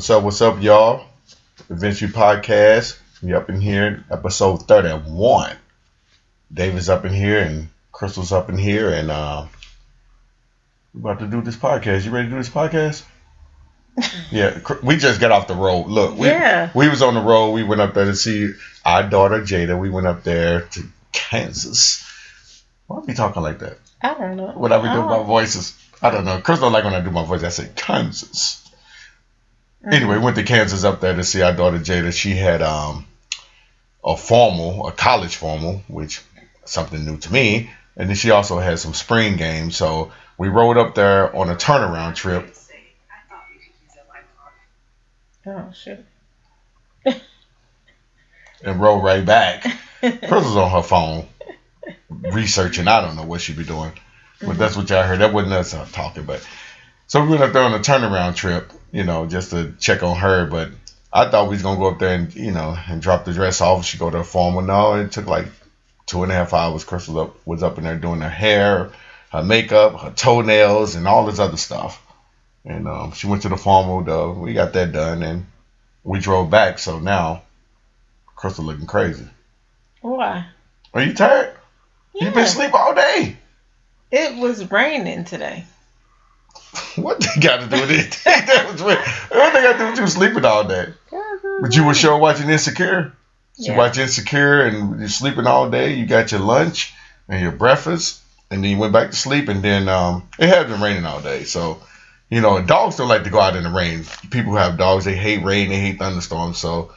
What's up? What's up, y'all? Adventure Podcast. We up in here, episode thirty-one. David's up in here, and Crystal's up in here, and uh, we about to do this podcast. You ready to do this podcast? yeah, we just got off the road. Look, we, Yeah. we was on the road. We went up there to see our daughter Jada. We went up there to Kansas. Why are we talking like that? I don't know. What I be doing my voices? I don't know. Crystal like when I do my voice. I say Kansas. Mhm. Anyway, went to Kansas up there to see our daughter Jada. She had um a formal, a college formal, which something new to me. And then she also had some spring games. So we rode up there on a turnaround trip. Oh shit. and rode right back. Chris was on her phone researching. I don't know what she'd be doing, but that's what y'all heard. That wasn't us uh, talking, but so we went up there on a turnaround trip, you know, just to check on her. But I thought we was gonna go up there and you know and drop the dress off. She go to her formal. No, it took like two and a half hours. Crystal up, was up in there doing her hair, her makeup, her toenails, and all this other stuff. And um, she went to the formal. Though we got that done, and we drove back. So now Crystal looking crazy. Why? Are you tired? You Yeah. been asleep all day. It was raining today. What they got to do with it? that was weird. What they got to do with you sleeping all day? But you were sure watching Insecure. So Yeah. you watch Insecure and you're sleeping all day. You got your lunch and your breakfast, and then you went back to sleep. And then um, it had been raining all day. So, you know, dogs don't like to go out in the rain. People who have dogs, they hate rain, they hate thunderstorms. So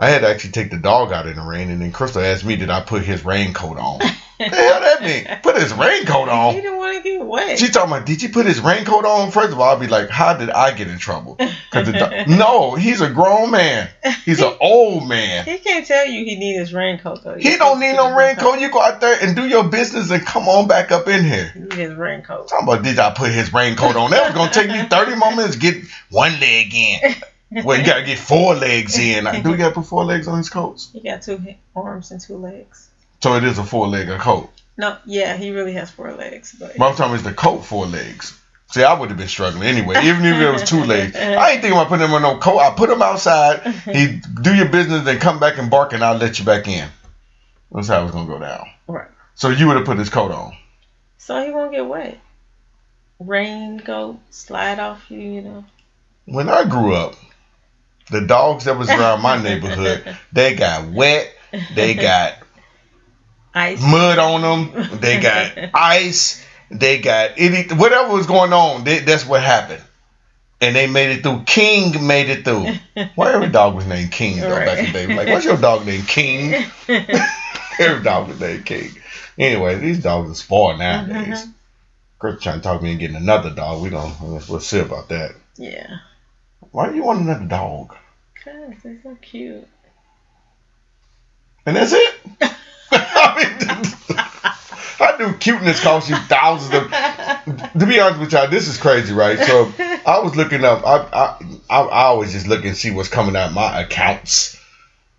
I had to actually take the dog out in the rain. And then Crystal asked me, did I put his raincoat on? the hell that mean? Put his raincoat on? He didn't want to get wet. She talking about, did you put his raincoat on? First of all, I'd be like, how did I get in trouble? Cause the do- no, he's a grown man. He's an old man. He can't tell you he need his raincoat though. He don't need no raincoat. You go out there and do your business and come on back up in here. He need his raincoat. Talking about, did I put his raincoat on? That was gonna take me 30 more minutes to get one leg in. Well, you gotta get four legs in. Like, Do we gotta put four legs on his coats? He got two arms and two legs. So it is a four legged coat. No, yeah, he really has four legs, but I'm talking is the coat four legs. See, I would have been struggling anyway, even if it was two legs. I ain't thinking about putting him on no coat. I put him outside. He do your business, then come back and bark, and I'll let you back in. That's how it's gonna go down. right. So you would have put his coat on. So he won't get wet. Raincoat slide off you, you know. When I grew up, the dogs that was around my neighborhood, they got wet. They got Ice. mud on them. They got ice. They got any whatever was going on. They, that's what happened. And they made it through. King made it through. Why every dog was named King though back in the day? Like, what's your dog named King? every dog was named King. Anyway, these dogs are spoiled nowadays. Mm-hmm. Chris trying to talk me into getting another dog. We don't. We'll see about that. yeah. Why do you want another dog? Cause they're so cute. And that's it. I mean, I knew cuteness costs you thousands of. To be honest with y'all, this is crazy, right? So I was looking up. I I I, I always just look and see what's coming out my accounts,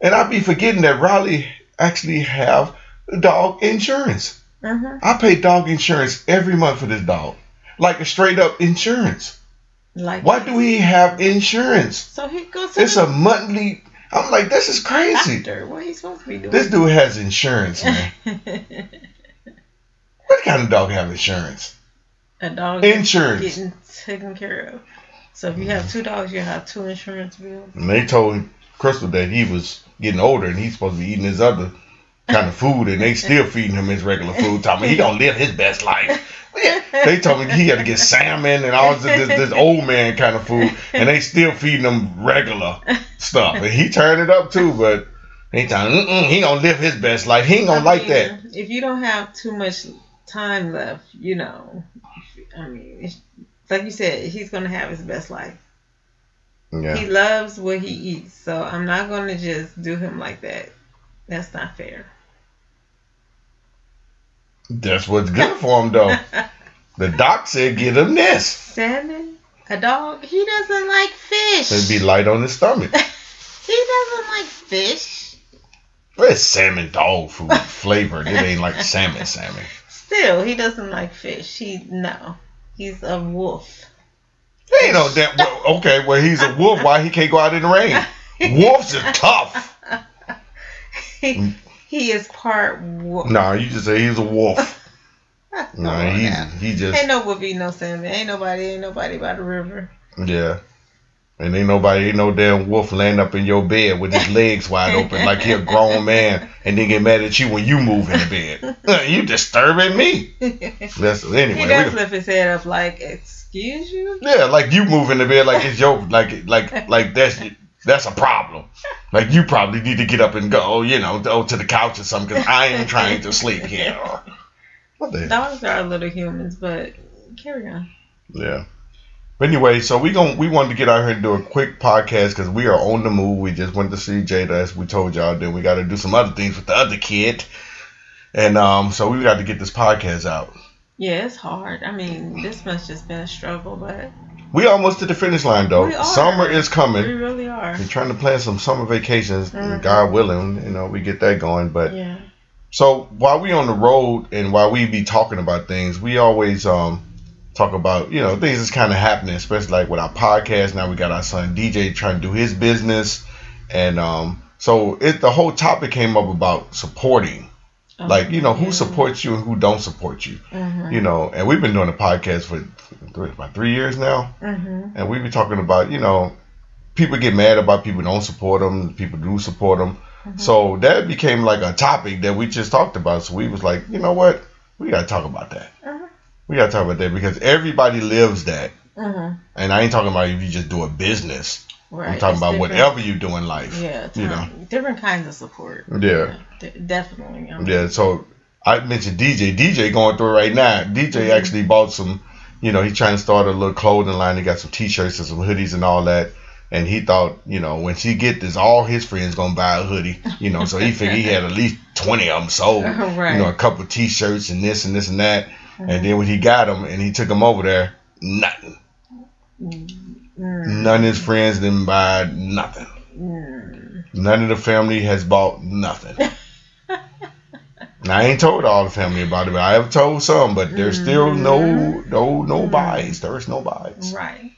and I'd be forgetting that Riley actually have dog insurance. hmm I pay dog insurance every month for this dog, like a straight up insurance. Like Why do we have insurance? So he goes to It's the a monthly. I'm like, this is crazy. doctor. What he supposed to be doing? This dude has insurance, man. What kind of dog have insurance? a dog Insurance. getting taken care of. So if you have two dogs, you have two insurance bills. And they told Crystal that he was getting older and he's supposed to be eating his other kind of food, and they still feeding him his regular food. Talking he gonna live his best life. They told me he had to get salmon and all this, this, this old man kind of food, and they still feeding him regular stuff. And he turned it up too, but him, he gonna live his best life. He ain't gonna I like mean, that. If you don't have too much time left, you know, I mean, like you said, he's gonna have his best life. Yeah. He loves what he eats, so I'm not gonna just do him like that. That's not fair. That's what's good for him though. The doc said get him this. Salmon, a dog, he doesn't like fish. It'd be light on his stomach. he doesn't like fish. But it's salmon dog food flavored. It ain't like salmon salmon. Still, he doesn't like fish. He no, he's a wolf. Ain't no damn. Well, okay, well he's a wolf. Why he can't go out in the rain? Wolves are tough. he, he is part wolf. Nah, you just say he's a wolf. Nah, on he's now. he just Ain't no wolf eat no salmon. Ain't nobody, ain't nobody by the river. yeah. And ain't nobody, ain't no damn wolf laying up in your bed with his legs wide open like he a grown man, and then get mad at you when you move in the bed. you disturbing me. he That's anyway. does we- lift his head up like, excuse you? Yeah, like you move in the bed like it's your like like like that's that's a problem. Like you probably need to get up and go, you know, go to the couch or something because I ain't trying to sleep here. What the hell? Dogs are little humans, but carry on. Yeah. But anyway, so we gon' we wanted to get out here and do a quick podcast because we are on the move. We just went to see Jada as we told y'all. Then we got to do some other things with the other kid, and um, so we got to get this podcast out. Yeah, it's hard. I mean, this must just been a struggle, but We almost to the finish line though. Summer is coming. we really are. We're trying to plan some summer vacations, Mhm. God willing. You know, we get that going. But Yeah. so while we on the road and while we be talking about things, we always um talk about you know things that's kind of happening, especially like with our podcast. Now we got our son DJ trying to do his business, and um so it the whole topic came up about supporting, like you know who supports you and who don't support you, Mm-hmm. you know. And we've been doing a podcast for three, about three years now, Mm-hmm. and we be talking about you know people get mad about people don't support them, people do support them. So that became like a topic that we just talked about. So we was like, you know what, we gotta talk about that. Mhm. We gotta talk about that because everybody lives that, Mm-hmm. and I ain't talking about if you just do a business. Right. I'm talking It's about whatever you do in life. Yeah, you know. different kinds of support. Yeah. de- definitely. I mean, Yeah, so I mentioned DJ. DJ going through it right now. DJ Mhm. actually bought some, you know, he's trying to start a little clothing line. He got some t-shirts and some hoodies and all that. And he thought, you know, when she get this, all his friends gonna buy a hoodie. You know, so he figured he had at least twenty of them sold. right. You know, a couple of t-shirts and this and this and that. And then when he got them and he took them over there, nothing. Mm, None of his friends didn't buy nothing. mm. None of the family has bought nothing. Now, I ain't told all the family about it, but I have told some, but there's still no no no buys. There's no buys. Right.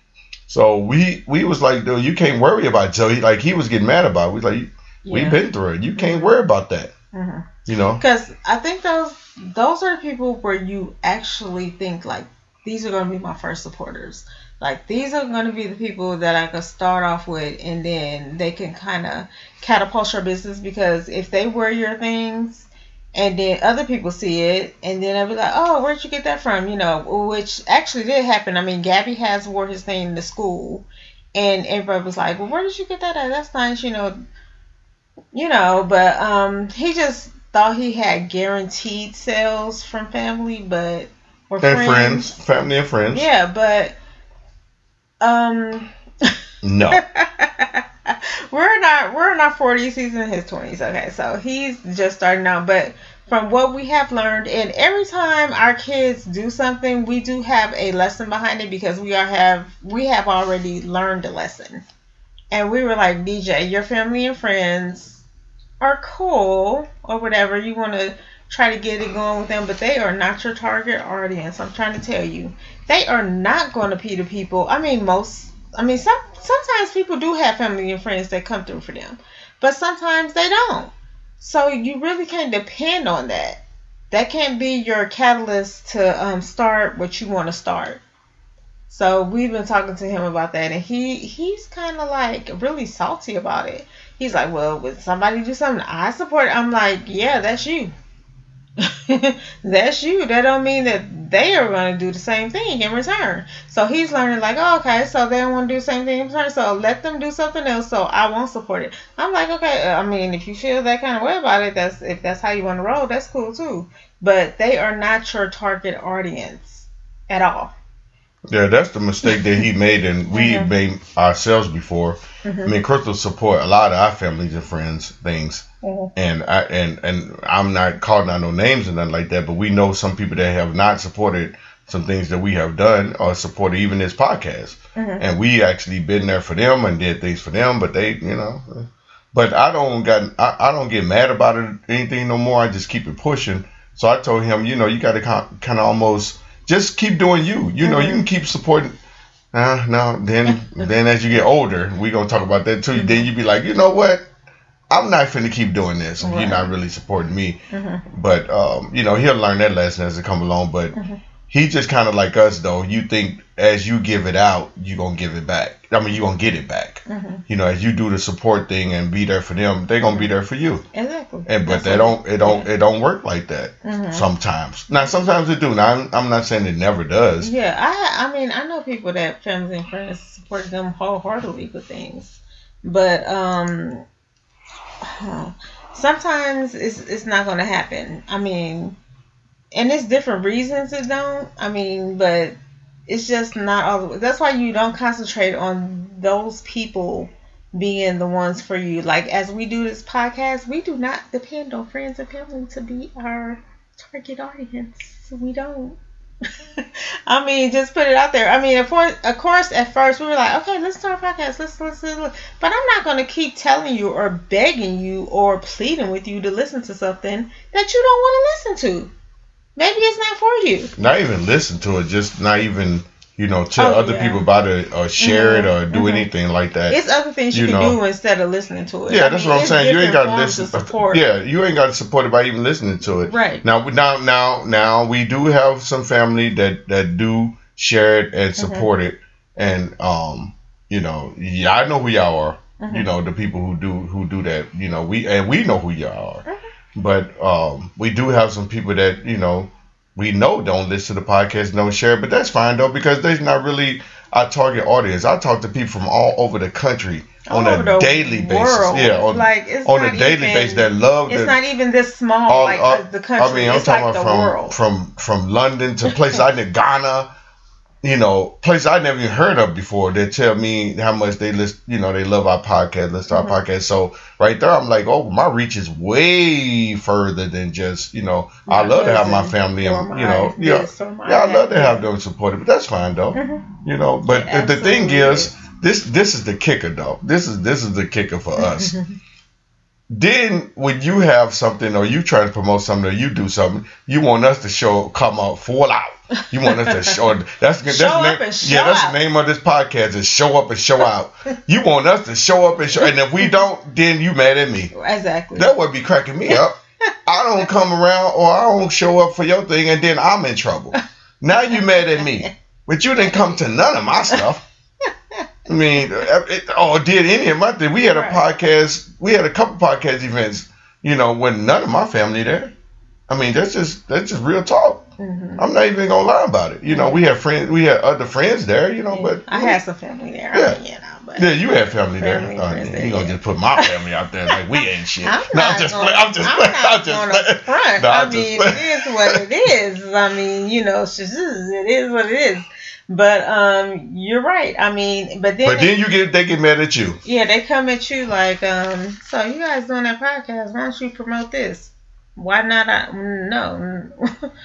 So we we was like, dude, you can't worry about it. So he like he was getting mad about it. We like, we've been through it. You can't worry about that. Mhm. You know? Because I think those those are people where you actually think like these are going to be my first supporters. Like these are going to be the people that I could start off with, and then they can kind of catapult your business. Because if they wear your things, and then other people see it, and then they'll be like, "Oh, where'd you get that from?" You know, which actually did happen. I mean, Gabby has wore his thing to school, and everybody was like, "Well, where did you get that at? That's nice." You know, you know, but um, he just thought he had guaranteed sales from family, but or And friends, family and friends. Yeah, but um, No. we're not we're in our forties. He's in his twenties. Okay, so he's just starting out, but. From what we have learned, and every time our kids do something, we do have a lesson behind it because we are have we have already learned a lesson, and we were like, DJ, your family and friends are cool or whatever. You want to try to get it going with them, but they are not your target audience. I'm trying to tell you, they are not going to be people. I mean, most. I mean, some sometimes people do have family and friends that come through for them, but sometimes they don't. So you really can't depend on that. That can't be your catalyst to um, start what you want to start. So we've been talking to him about that, and he he's kind of like really salty about it. He's like, "Well, would somebody do something I support?" I'm like, "Yeah, that's you. that's you. That don't mean that they are going to do the same thing in return." So he's learning like, oh, "Okay, so they don't want to do the same thing in return, so let them do something else. So I won't support it." I'm like, "Okay, uh, I mean, if you feel that kind of way about it, that's if that's how you want to roll, that's cool too. But they are not your target audience at all." Yeah, that's the mistake that he made, and we made ourselves before. Mhm. I mean, Crystal support a lot of our families and friends things, Mhm. and I and and I'm not calling out no names or nothing like that, but we know some people that have not supported some things that we have done or supported even this podcast, Mhm. and we actually been there for them and did things for them, but they, you know. But I don't got I, I don't get mad about it anything no more. I just keep it pushing. So I told him, you know, you got to kind of almost just keep doing you. You know, you Mhm. can keep supporting Uh, no, then then as you get older, we gonna talk about that too. Mm-hmm. Then you be like, you know what? I'm not finna keep doing this. Right. You're not really supporting me. Mhm. But um, you know, he'll learn that lesson as it come along. But Mhm. he just kind of like us though. You think as you give it out, you gonna give it back. I mean, you gonna get it back. Mhm. You know, as you do the support thing and be there for them, they're gonna be there for you. Exactly. And but That's they don't. It don't. It don't work like that. Mhm. Sometimes. Now, sometimes it do. Now, I'm, I'm not saying it never does. Yeah, I I mean I know people that family and friends support them wholeheartedly with things, but um, sometimes it's it's not gonna happen. I mean, and it's different reasons it don't. I mean, but it's just not all. The, way. that's why you don't concentrate on those people being the ones for you. Like as we do this podcast, we do not depend on friends and family to be our target audience. We don't. I mean, just put it out there. I mean, of course, of course, at first we were like, okay, let's start a podcast. Let's listen. But I'm not going to keep telling you or begging you or pleading with you to listen to something that you don't want to listen to. Maybe it's not for you. Not even listen to it. Just not even you know tell Oh, other yeah. people about it or share it or do mhm. anything like that. It's other things you, You can know. do instead of listening to it. yeah, I that's mean, what I'm saying. You ain't got to listen. support. Yeah, you ain't got to support it by even listening to it. Right. Now, now, now, now, we do have some family that that do share it and Mm-hmm. support it, and um, you know, yeah, I know who y'all are. You know, the people who do who do that. You know, we and we know who y'all are. But um, we do have some people that you know we know don't listen to the podcast, don't share, but that's fine though because they're not really our target audience. I talk to people from all over the country on All over a daily basis. Yeah, on, like it's on a daily even, basis that love It's the not even this small, all- like all- the, country. I mean, I'm it's talking like about from world. from from London to places like Ghana, you know, places I never even heard of before. They tell me how much they list, you know, they love our podcast, listen Mm-hmm. our podcast. So right there, I'm like, oh, my reach is way further than just, you know, I love to have my family and you know, yeah, or yeah, I love to have them supported, but that's fine though, Mhm. you know. But the, the thing is, this this is the kicker though. This is this is the kicker for us. Then when you have something or you try to promote something or you do something, you want us to show come out full out. You want us to show that's that's Show the up name, and show yeah that's out. the name of this podcast is show up and show out. You want us to show up and show and if we don't, then you mad at me. Exactly. That would be cracking me up. I don't come around or I don't show up for your thing and then I'm in trouble. Now you mad at me. But you didn't come to none of my stuff. I mean, it, or did any of my thing. We had a Right. podcast, we had a couple podcast events, you know, when none of my family there. I mean, that's just that's just real talk. Mhm. I'm not even gonna lie about it. You know, we had friends, we had other friends there, you know, but I had some family there. Yeah. I mean, you know, but yeah, you had family, Family, there. Uh, you gonna yeah. just put my family out there like we ain't shit. I'm no, not I'm just gonna, playing. I'm just I'm playing. not I'm just gonna playing. front. No, I I'm just mean, it is what it is. I mean, you know, it is what it is. But um, you're right. I mean, but then, But then you get they get mad at you. yeah, they come at you like, um, so you guys doing that podcast? Why don't you promote this? Why not? I, no,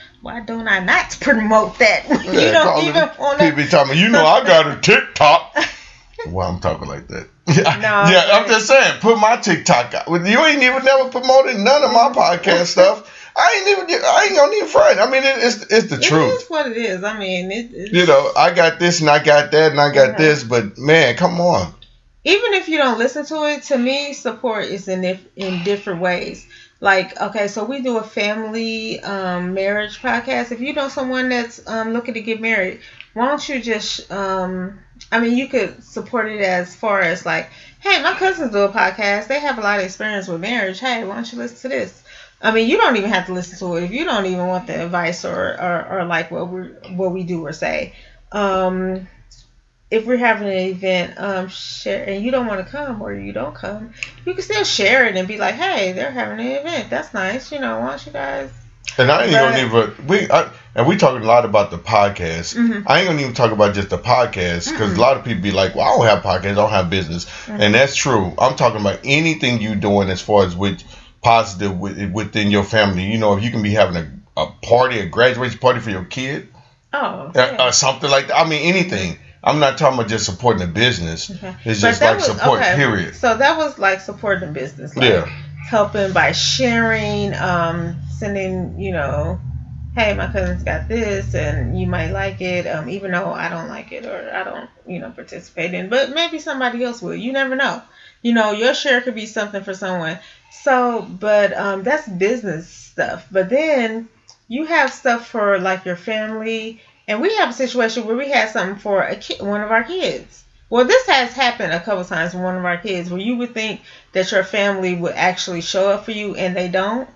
why don't I not promote that? you Yeah, don't even want to. People be talking, you know, I got a TikTok. Well, I'm talking like that. Yeah, No, yeah. I'm just saying, put my TikTok out. You ain't even never promoted none of my podcast stuff. I ain't even. I ain't gonna even front. I mean, it, it's it's the It truth. is what it is. I mean, it, it's, You know, I got this and I got that and I got Mhm. this, but man, come on. even if you don't listen to it, to me, support is in if, in different ways. Like, okay, so we do a family um, marriage podcast. If you know someone that's um, looking to get married, why don't you just, um, I mean, you could support it as far as like, hey, my cousins do a podcast. They have a lot of experience with marriage. Hey, why don't you listen to this? I mean, you don't even have to listen to it if you don't even want the advice or, or, or like what we what we do or say. Um, if we're having an event, um, share and you don't want to come or you don't come, you can still share it and be like, "Hey, they're having an event. That's nice. You know, why don't you guys?" And I ain't gonna even we I, and we talking a lot about the podcast. Mhm. I ain't gonna even talk about just the podcast because Mm-mm. a lot of people be like, "Well, I don't have podcasts, I don't have business," Mhm. and that's true. I'm talking about anything you doing as far as with positive with, within your family. You know, if you can be having a, a party, a graduation party for your kid, Oh, uh, yeah. or something like that. I mean, anything. I'm not talking about just supporting the business. Okay. It's just like was- support. okay, Period. So that was like supporting the business, like Yeah. helping by sharing, um, sending, you know, hey, my cousin's got this, and you might like it, um, even though I don't like it or I don't, you know, participate in. But maybe somebody else will. You never know. You know, your share could be something for someone. So, but um, that's business stuff. But then you have stuff for like your family, and we have a situation where we had something for a kid, one of our kids. Well, this has happened a couple times with one of our kids where you would think that your family would actually show up for you and they don't.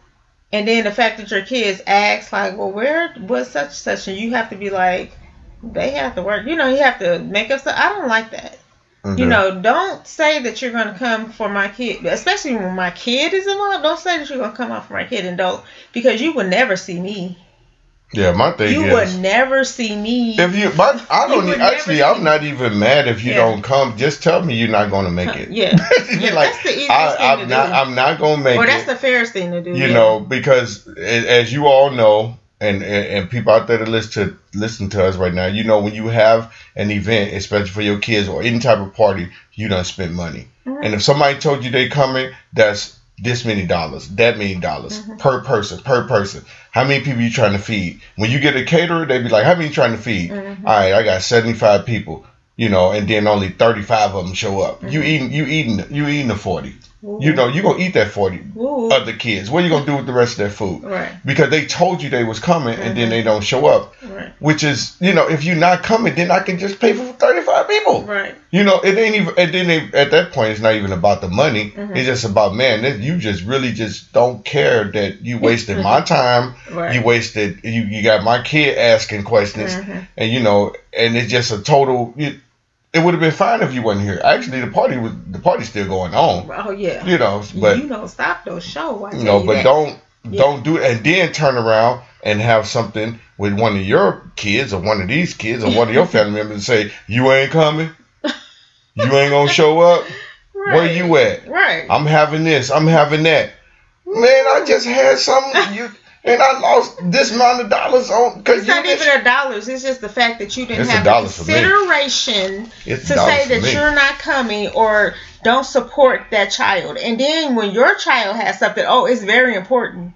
And then the fact that your kids ask like, "Well, where was such such?" and you have to be like, "They have to work." You know, you have to make up. I don't like that. You mm-hmm. know, don't say that you're going to come for my kid, especially when my kid is involved. Don't say that you're going to come out for my kid and don't, because you will never see me. Yeah, my thing You is. would never see me. If you, my, I don't need, actually. I'm not even mad if you Yeah. don't come. Just tell me you're not going to make it. Yeah. Yeah, like, that's the easiest I, thing I'm to not. do. I'm not going to make it. that's the fairest thing to do. you yeah. know, because as you all know, and, and people out there that listen to listen to us right now, you know, when you have an event, especially for your kids or any type of party, you don't spend money. Mhm. And if somebody told you they coming, that's this many dollars, that many dollars Mm-hmm. per person, per person. How many people you trying to feed? When you get a caterer, they be like, how many you trying to feed? Mhm. All right, I got seventy five people. You know, and then only thirty five of them show up. You Mm-hmm. eating, you eating, you eating the forty. Ooh. You know, you're gonna eat that forty Ooh. other kids. What are you gonna do with the rest of that food? Right. Because they told you they was coming and then they don't show up. Right. Which is, you know, if you're not coming, then I can just pay for 35 people. Right. You know, it ain't even. And then they, at that point, it's not even about the money. Mhm. It's just about man. That you just really just don't care that you wasted my time. Right. You wasted. You you got my kid asking questions, Mhm. and you know, and it's just a total. It, it would have been fine if you wasn't here. Actually, the party was the party's still going on. Oh yeah. You know, but you know, stop those show. I you know, you but that. don't Yeah. don't do it and then turn around and have something with one of your kids or one of these kids or one of your family members and say you ain't coming, you ain't gonna show up. Right. Where you at? Right. I'm having this. I'm having that. Man, I just had some you and I lost this amount of dollars on because It's not even a dollars. It's just the fact that you didn't It's have the dollar for me. consideration to say that me. you're not coming or don't support that child. And then when your child has something, oh, it's very important.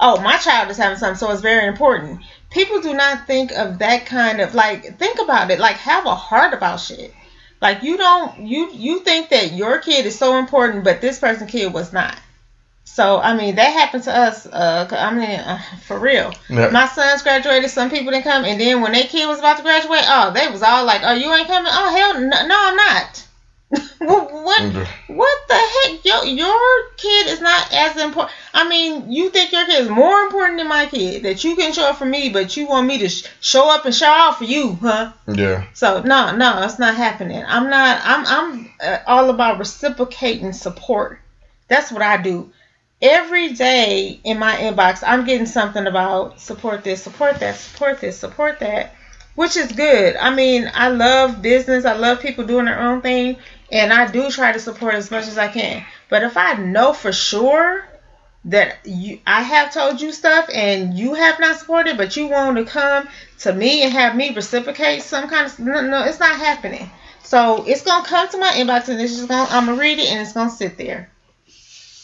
Oh, my child is having something, so it's very important. People do not think of that kind of like think about it. Like have a heart about shit. Like you don't you you think that your kid is so important, but this person's kid was not. So I mean that happened to us. Uh, I mean uh, for real. My sons graduated. Some people didn't come, and then when their kid was about to graduate, oh, they was all like, "Oh, you ain't coming? Oh, hell, no, no I'm not." what? What? Mhm. The heck? Your your kid is not as important. I mean, you think your kid is more important than my kid? That you can show up for me, but you want me to sh- show up and show out for you, huh? yeah. So no, no, it's not happening. I'm not. I'm I'm uh, all about reciprocating support. That's what I do. Every day in my inbox, I'm getting something about support this, support that, support this, support that, which is good. I mean, I love business. I love people doing their own thing, and I do try to support as much as I can. But if I know for sure that you I have told you stuff and you have not supported, but you want to come to me and have me reciprocate some kind of no, no, it's not happening. So it's gonna come to my inbox and it's just gonna I'm gonna read it and it's gonna sit there.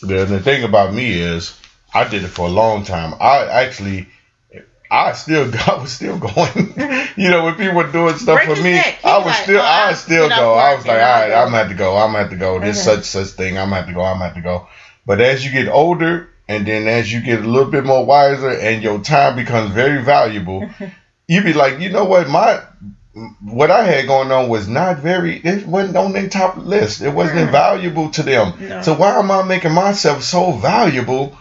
The, the thing about me is, I did it for a long time. I actually, I still, I was still going. you know, when people were doing stuff Break for me, neck. I was like, still, oh, I I'll still go. I was like, all right, go." I'm gonna have to go. I'm gonna have to go. This such such thing. I'm gonna have to go. I'm gonna have to go. But as you get older, and then as you get a little bit more wiser, and your time becomes very valuable, you be like, you know what, my what I had going on was not very. It wasn't on their top list. It wasn't valuable to them. No. So why am I making myself so valuable?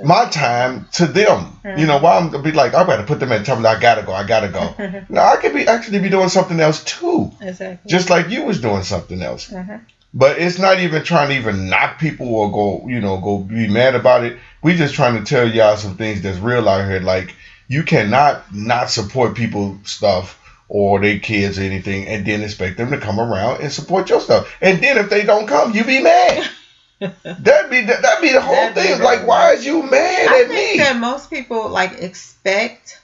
My time to them, you know. Why I'm gonna be like, I gotta put them in trouble. I gotta go. I gotta go. no, I could be actually be doing something else too, Exactly. just like you was doing something else. Mhm. But it's not even trying to even knock people or go, you know, go be mad about it. We just trying to tell y'all some things that's real out here. Like you cannot not support people stuff or their kids or anything, and then expect them to come around and support your stuff. And then if they don't come, you be mad. That'd be the, that'd be the whole That'd thing. Like, why is you mad I at think me? that most people like expect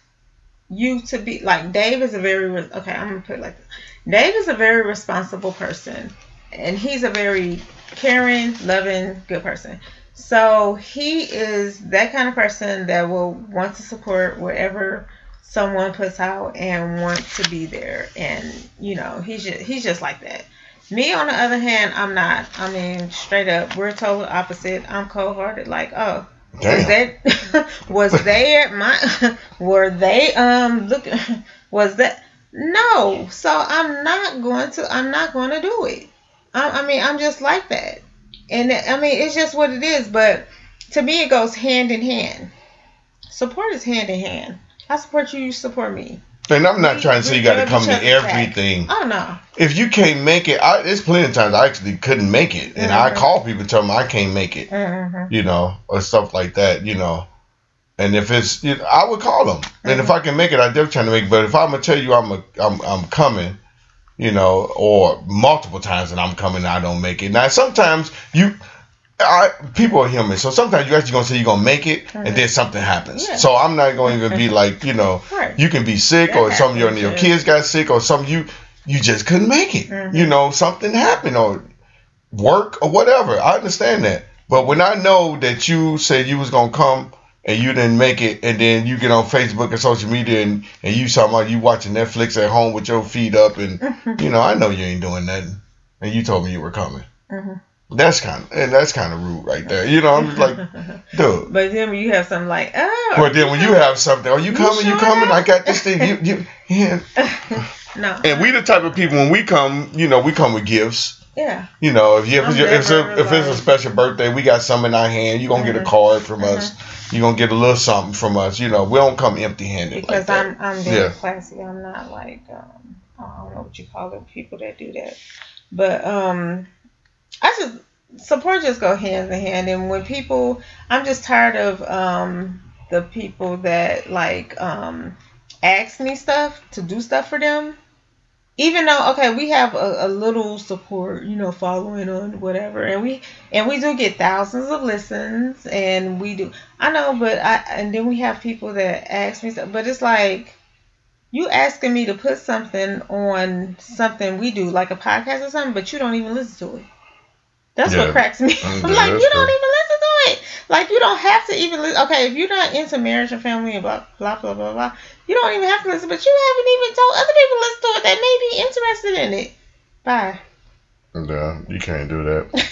you to be like Dave is a very re- okay. I'm gonna put it like this. Dave is a very responsible person, and he's a very caring, loving, good person. So he is that kind of person that will want to support whatever someone puts out and wants to be there. And you know, he's just he's just like that. Me, on the other hand, I'm not. I mean, straight up, we're total opposite. I'm cold hearted. Like, oh, Damn. was that was they at my were they um look was that no so i'm not going to i'm not going to do it I, I mean i'm just like that and i mean it's just what it is but to me it goes hand in hand support is hand in hand i support you you support me And I'm not trying to say you got to come to back. everything. oh no If you can't make it, I, there's plenty of times I actually couldn't make it, and I Mhm. call people and tell them I can't make it, Mhm. you know, or stuff like that, you know. And if it's, you know, I would call them, and if I can make it, I definitely try to make it. But if I'm gonna tell you I'm a, I'm, I'm coming, you know, or multiple times and I'm coming, and I don't make it. Now sometimes you. I, people are human, so sometimes you're actually gonna say you're gonna make it, and then something happens. Yeah. So I'm not gonna even be like, you know, Right. you can be sick, That or some of your, your kids got sick, or some you you just couldn't make it. Mhm. You know, something happened, or work, or whatever. I understand that, but when I know that you said you was gonna come and you didn't make it, and then you get on Facebook and social media, and and you talking about you watching Netflix at home with your feet up, and you know, I know you ain't doing nothing, and you told me you were coming. Mhm. That's kind of and that's kind of rude right there. You know, I'm just like, dude. but then when you have something like oh But then when you have something, oh, you You coming, you sure coming, I got this thing. You, you, yeah. no And we the type of people when we come, you know, we come with gifts. yeah You know, if you if, you, if, it's a, if it's a special birthday, we got some in our hand. You're gonna get a Mhm. card from us. You're gonna get a little something from us. You know, we don't come empty handed because that. I'm I'm very Yeah. classy. I'm not like um, I don't know what you call it, people that do that. But um, I just support just go hand in hand. And when people, I'm just tired of um the people that like um ask me stuff to do stuff for them. Even though okay, we have a, a little support, you know, following on whatever, and we and we do get thousands of listens, and we do. I know, but I and then we have people that ask me stuff, but it's like you asking me to put something on something we do, like a podcast or something, but you don't even listen to it. That's Yeah. what cracks me. Mm, I'm like, you don't even listen to it. Like, you don't have to even listen. Okay, if you're not into marriage and family and blah blah blah blah blah, you don't even have to listen. But you haven't even told other people to listen to it that may be interested in it. Bye. Yeah, you can't do that.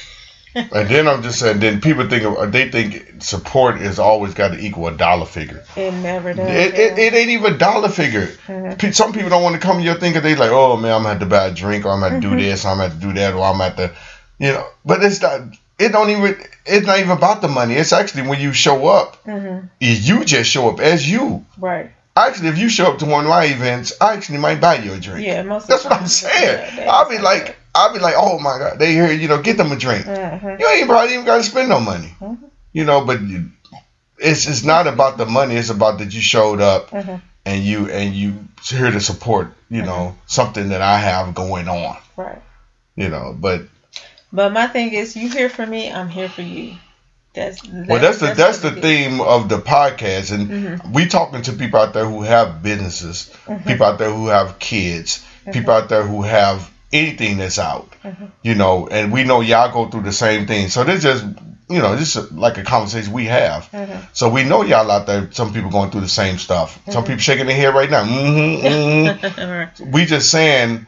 and then I'm just saying, then people think of, they think support is always got to equal a dollar figure. It never does. It, it, it ain't even a dollar figure. Mhm. Some people don't want to come to your thing because they like, oh man, I'm gonna have to buy a drink, or I'm gonna Mhm. do this, or I'm gonna have to do that, or I'm gonna have to, you know. But it's not. It don't even. It's not even about the money. It's actually when you show up, Mhm. you just show up as you. Right. Actually, if you show up to one of my events, I actually might buy you a drink. Yeah. Most. That's of the what I'm saying. yeah, I'll be like, I'll be like, oh my god, they here, you know, get them a drink. Mhm. You ain't probably even got to spend no money. Mhm. You know, but you, it's it's not about the money. It's about that you showed up Mhm. and you and you here to support. You know, something that I have going on. Right. You know, but But my thing is, you here for me, I'm here for you. That's, that's well, that's the that's, the it is. theme of the podcast, and Mhm. we talking to people out there who have businesses, Mhm. people out there who have kids, people out there who have anything that's out. Mhm. You know, and we know y'all go through the same thing. So this just you know, this is like a conversation we have. Mhm. So we know y'all out there. Some people going through the same stuff. Some Mhm. people shaking their head right now. Mm-hmm, mm-hmm. We just saying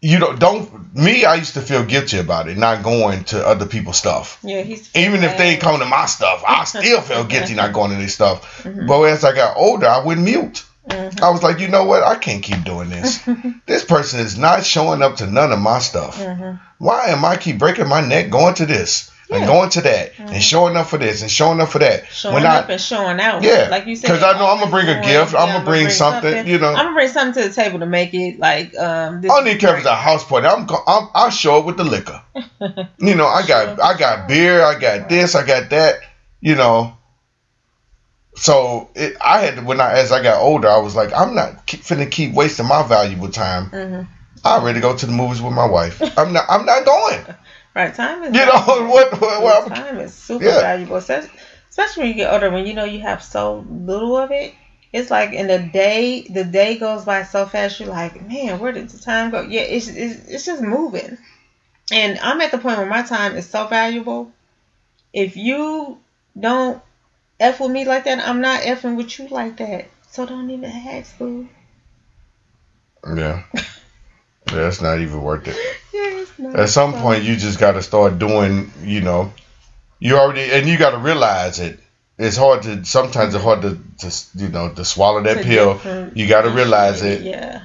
you don't don't me i used to feel guilty about it not going to other people's stuff. Yeah, he's even if they coming to my stuff i still feel guilty not going to their stuff. Mhm. but as i got older i went mute. Mhm. i was like you know what? I can't keep doing this. This person is not showing up to none of my stuff. Mhm. why am i keep breaking my neck going to this and going to that Mhm. and showing up for this and showing up for that Showing when I, up and showing out. Yeah, like you said. 'cause I know I'ma bring a gift, I'ma bring something, you know. I'm gonna bring something to the table to make it like um. This I don't need care if it's a house party. I'm, go- I'm I'll show up with the liquor. You know, I got Sure. I got beer, I got this, I got that. You know, so it, I had to when I as I got older, I was like, I'm not keep, finna keep wasting my valuable time. hmm I ready to go to the movies with my wife. I'm not I'm not going. Right, time is. You know what? what, what I'm- time is super Yeah. valuable, especially, especially when you get older. When you know you have so little of it, it's like in the day, the day goes by so fast. You're like, man, where did the time go? Yeah, it's it's, it's just moving. And I'm at the point where my time is so valuable. if you don't f with me like that, I'm not effing with you like that. So don't even ask, boo. Yeah. yeah, it's not even worth it. Yeah, it's At some fun. point, you just got to start doing, you know, you already, and you got to realize it. It's hard to, sometimes it's hard to, to you know, to swallow that To pill. You got to realize it. Yeah.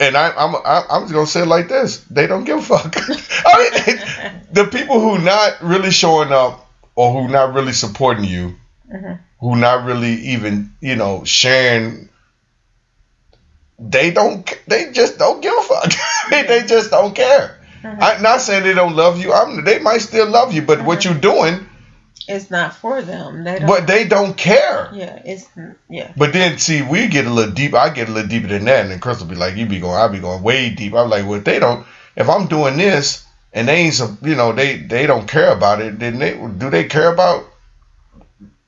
And I, I'm, I, I'm just gonna say it like this: they don't give a fuck. I mean, the people who not really showing up or who not really supporting you, Mhm. who not really even, you know, sharing. They don't. They just don't give a fuck. They just don't care. Mhm. I'm not saying they don't love you. I'm. They might still love you, but what Mhm. you're doing, It's not for them. They don't. but they don't care. yeah, it's yeah. But then, see, we get a little deep. I get a little deeper than that, and then Chris will be like, "You be going, I be going way deep." I'm like, "Well, if they don't. If I'm doing this, and they ain't, some- you know, they they don't care about it. Then they do they care about?"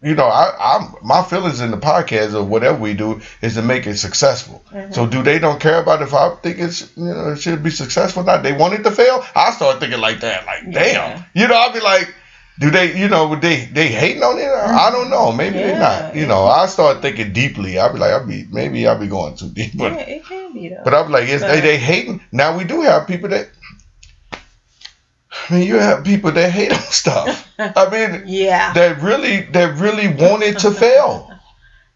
You know, I, I'm my feelings in the podcast or whatever we do is to make it successful. Mhm. So do they don't care about if I think it's you know it should be successful or not? They want it to fail. I start thinking like that, like Yeah. damn. You know, I'll be like, do they you know they they hating on it? I don't know. Maybe they're not. Mm-hmm. Yeah. You know, I start thinking deeply. I'll be like, I'll be maybe I'll be going too deep, but yeah, it can be though. but I'm like, it's, they they hating. Now we do have people that. I mean, you have people that hate on stuff. I mean, yeah. that really that really want it to fail.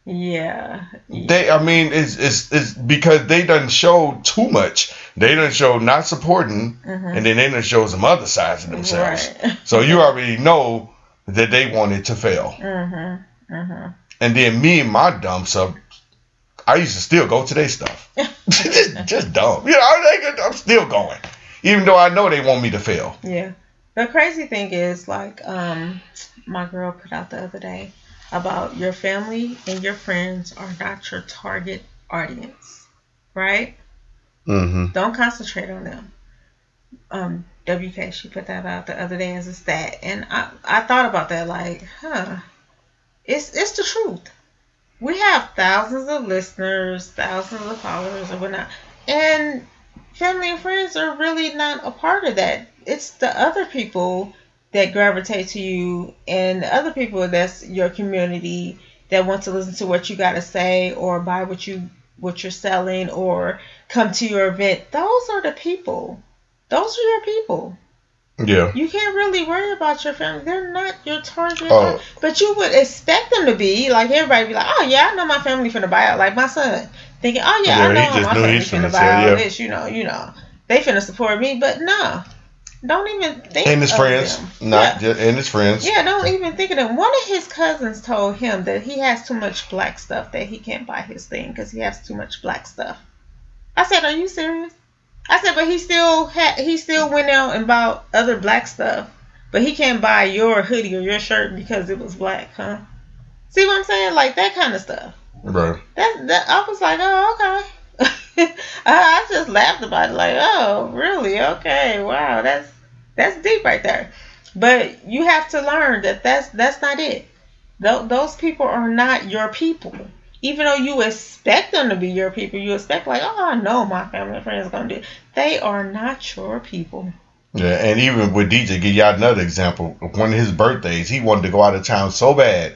Yeah. They, I mean, it's, it's it's because they done show too much. They done show not supporting, Mhm. and then they done show some other sides of themselves. Right. So you already know that they want it to fail. Mhm. Mhm. And then me and my dumb stuff, I used to still go to their stuff. just, just dumb. You know, I'm still going, even though I know they want me to fail. Yeah. The crazy thing is, like, um, my girl put out the other day about your family and your friends are not your target audience, right? Mm-hmm. Don't concentrate on them. Um, WK, she put that out the other day as a stat, and I, I thought about that, like, huh, it's it's the truth. We have thousands of listeners, thousands of followers, and whatnot, and family and friends are really not a part of that. It's the other people that gravitate to you, and the other people that's your community that want to listen to what you got to say or buy what you what you're selling or come to your event. Those are the people. Those are your people. Yeah. You can't really worry about your family. They're not your target. Oh. But you would expect them to be. Like everybody be like, oh yeah, I know my family finna buy out. Like my son thinking, oh yeah, Yeah, I he know just my knew he's finna buy all yeah. this. You know, you know, they finna support me. But no, don't even think. And his friends, them. not Yeah. just and his friends. Yeah, don't even think of them. One of his cousins told him that he has too much black stuff that he can't buy his thing because he has too much black stuff. I said, "Are you serious?" I said, "But he still had he still went out and bought other black stuff, but he can't buy your hoodie or your shirt because it was black, huh?" See what I'm saying? Like that kind of stuff. Right. That that I was like, "Oh, okay." I, I just laughed about it, like, "Oh, really? Okay, wow, that's that's deep right there." But you have to learn that that's that's not it. Tho- those people are not your people. Even though you expect them to be your people, you expect like, oh, I know my family and friends are gonna do. It. They are not your people. Yeah, and even with DJ, give y'all another example. One of his birthdays, he wanted to go out of town so bad.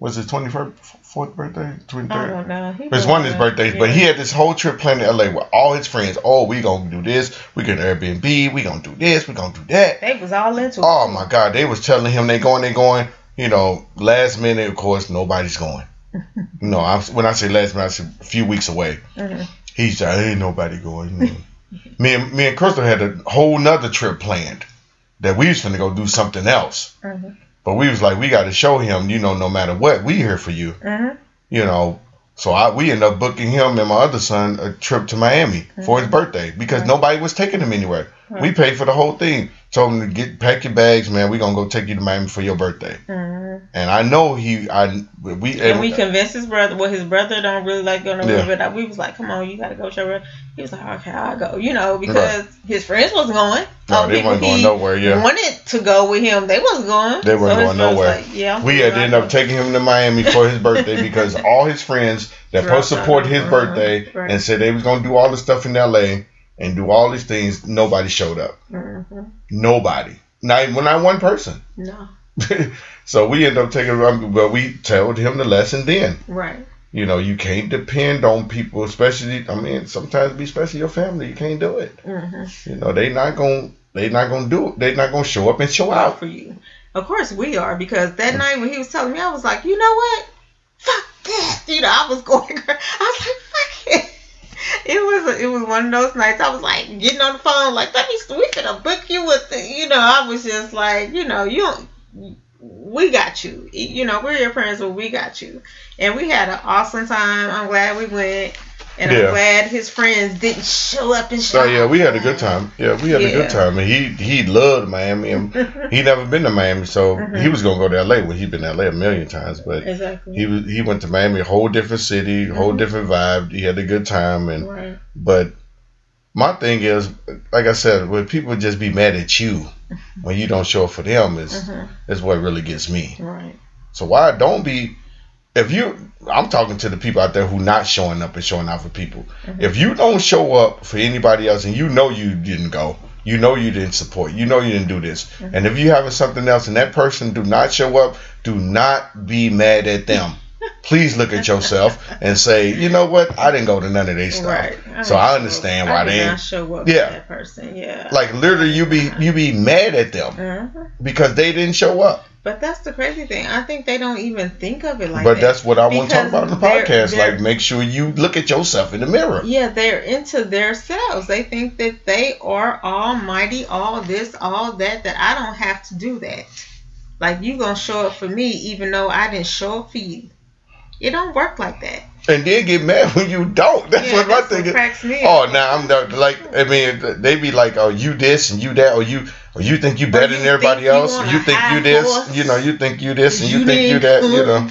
Was his twenty first, fourth birthday, 23rd? I don't know. He It was was, one of his uh, birthdays, but he had this whole trip planned to LA with all his friends. Oh, we gonna do this. We gonna Airbnb. We gonna do this. We gonna do that. They was all into it. Oh my God, they was telling him they going, they going. You know, last minute, of course, nobody's going. no, I'm, when I say last minute, I say a few weeks away. Mhm. He's like, ain't nobody going. me and me and Crystal had a whole nother trip planned that we was gonna go do something else. Mhm. But we was like, we got to show him, you know, no matter what, we here for you Mhm. you know. So I we ended up booking him and my other son a trip to Miami for his birthday because Right. nobody was taking him anywhere. We Right. paid for the whole thing. Told him to get pack your bags, man. We gonna go take you to Miami for your birthday. Mhm. And I know he, I we And we convinced his brother. Well, his brother don't really like going Yeah. to but we was like, "Come on, you gotta go with your brother." He was like, "Okay, I'll go." You know, because his friends wasn't going. No, they people wasn't going he nowhere, yeah. wanted to go with him. They wasn't going. They weren't his going nowhere. Like, yeah, I'm we had to end up taking him to Miami for his birthday because all his friends that post support his Mhm. birthday Right. and said they was gonna do all the stuff in L.A. and do all these things, nobody showed up. Mhm. Nobody. Not even not one person. No. so we end up taking, um, but we told him the lesson then. Right. You know, you can't depend on people, especially. I mean, sometimes, be especially your family, you can't do it. Mm-hmm. You know, they not gonna, they not gonna do it. They not gonna show up and show out. for you. Of course we are because that night when he was telling me, I was like, you know what? Fuck that. You know, I was going. I was like, fuck it. It was it was one of those nights. I was like getting on the phone, like let me we could have booked you with the, you know. I was just like, you know, you we got you. You know, we're your friends, but we got you. And we had an awesome time. I'm glad we went. And Yeah. I'm glad his friends didn't show up and So show yeah, we had a good time. Yeah, we had a good time, and he he loved Miami, and he never been to Miami, so he was gonna go to LA. Well, he'd been to LA a million times, but Exactly. he was he went to Miami, a whole different city, a whole Mhm. different vibe. He had a good time, and right. but my thing is, like I said, when people just be mad at you when you don't show up for them is Mhm. is what really gets me. Right. So why don't be if you I'm talking to the people out there who not showing up and showing out for people. Mhm. If you don't show up for anybody else and you know you didn't go, you know you didn't support, you know you didn't do this. Mhm. And if you having something else and that person do not show up, do not be mad at them. Please look at yourself and say, you know what? I didn't go to none of their stuff. Right. So I understand why I they- not show up Yeah. that person. Yeah. Like literally you be you be mad at them Mhm. because they didn't show up. But that's the crazy thing. I think they don't even think of it like but that. But that's what I want to talk about in the they're- podcast. they're- Like make sure you look at yourself in the mirror. yeah, they're into themselves. They think that they are almighty, all this, all that. That I don't have to do that. Like you gonna show up for me, even though I didn't show up for you. It don't work like that. and then get mad when you don't. That's yeah, what my that's thing what is. cracks me. Oh, now I'm the, like, I mean, they be like, oh, you this and you that, or you, or you think you better you than everybody you else. on You think you this, horse. you know, you think you this and you, You think you that, you know.